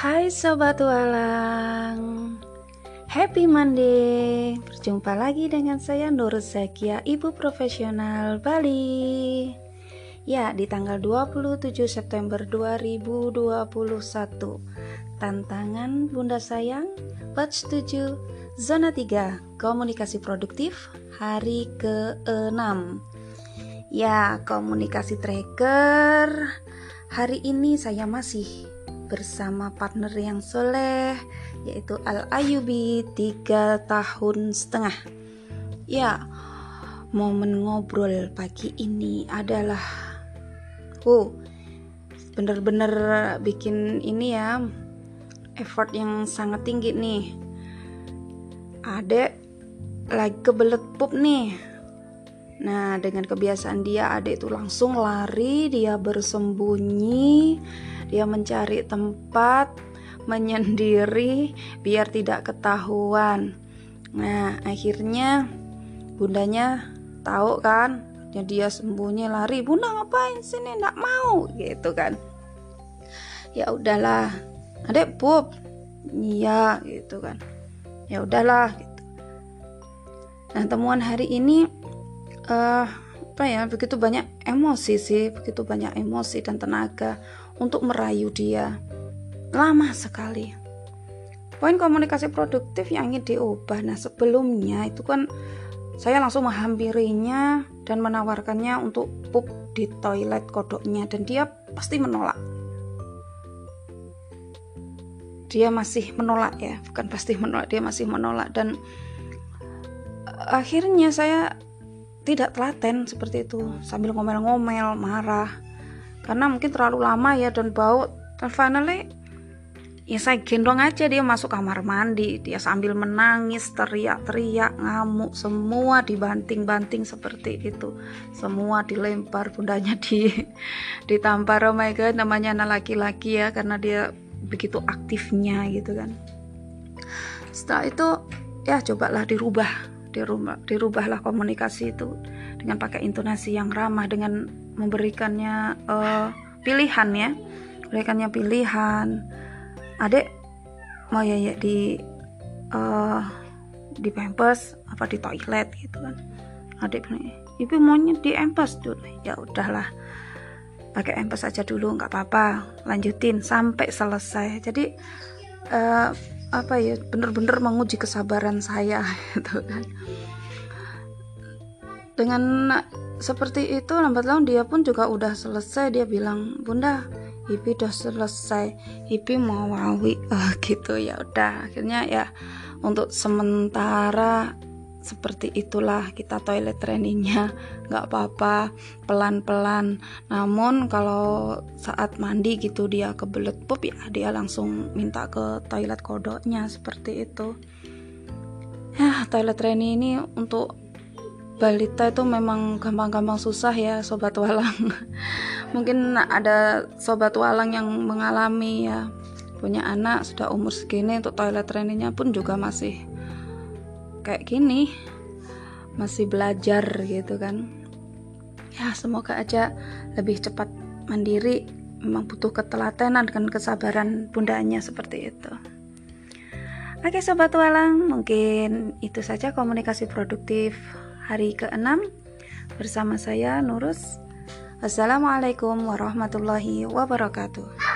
Hai Sobat Walang. Happy Monday. Berjumpa lagi dengan saya Nur Zakia Ibu Profesional Bali. Ya di tanggal 27 September 2021 Tantangan Bunda Sayang Batch 7 Zona 3 Komunikasi Produktif Hari ke-6 Ya komunikasi tracker Hari ini saya masih bersama partner yang soleh yaitu Al Ayubi tiga tahun setengah. Ya momen ngobrol pagi ini adalah oh bener-bener bikin ini ya effort yang sangat tinggi nih. Adek lagi kebelet pup nih Nah, dengan kebiasaan dia, adek itu langsung lari, dia bersembunyi, dia mencari tempat menyendiri biar tidak ketahuan. Nah, akhirnya bundanya tahu kan, jadi dia sembunyi lari. Bunda ngapain sini? Nggak mau, gitu kan? Ya udahlah, adek pup, iya gitu kan. Ya udahlah. Gitu. Nah temuan hari ini uh, apa ya begitu banyak emosi sih, begitu banyak emosi dan tenaga untuk merayu dia. Lama sekali. Poin komunikasi produktif yang ingin diubah. Nah, sebelumnya itu kan saya langsung menghampirinya dan menawarkannya untuk pup di toilet kodoknya dan dia pasti menolak. Dia masih menolak ya, bukan pasti menolak, dia masih menolak dan akhirnya saya tidak telaten seperti itu sambil ngomel-ngomel marah. Karena mungkin terlalu lama ya dan bau dan finally ya saya gendong aja dia masuk kamar mandi. Dia sambil menangis teriak-teriak ngamuk semua dibanting-banting seperti itu. Semua dilempar bundanya di ditampar. Oh my god namanya anak laki-laki ya karena dia begitu aktifnya gitu kan. Setelah itu ya cobalah dirubah dirubah dirubahlah komunikasi itu dengan pakai intonasi yang ramah dengan memberikannya uh, pilihan ya. Berikannya pilihan. Adek mau ya, ya di uh, di pampers apa di toilet gitu kan. Adek bilang ibu maunya di empes dulu ya udahlah pakai empes aja dulu nggak apa-apa lanjutin sampai selesai. Jadi uh, apa ya bener-bener menguji kesabaran saya gitu kan. Dengan seperti itu lambat laun dia pun juga udah selesai dia bilang bunda Ipi udah selesai Ipi mau wawi oh, gitu ya udah. Akhirnya ya untuk sementara seperti itulah kita toilet trainingnya. Nggak apa-apa pelan-pelan. Namun kalau saat mandi gitu dia kebelet pup ya dia langsung minta ke toilet kodoknya seperti itu. Ya toilet training ini untuk balita itu memang gampang-gampang susah ya sobat walang. Mungkin ada sobat walang yang mengalami ya. Punya anak sudah umur segini untuk toilet trainingnya pun juga masih kayak gini masih belajar gitu kan ya semoga aja lebih cepat mandiri memang butuh ketelatenan dan kesabaran bundanya seperti itu Oke sobat walang mungkin itu saja komunikasi produktif hari ke-6 bersama saya Nurus. Assalamualaikum warahmatullahi wabarakatuh.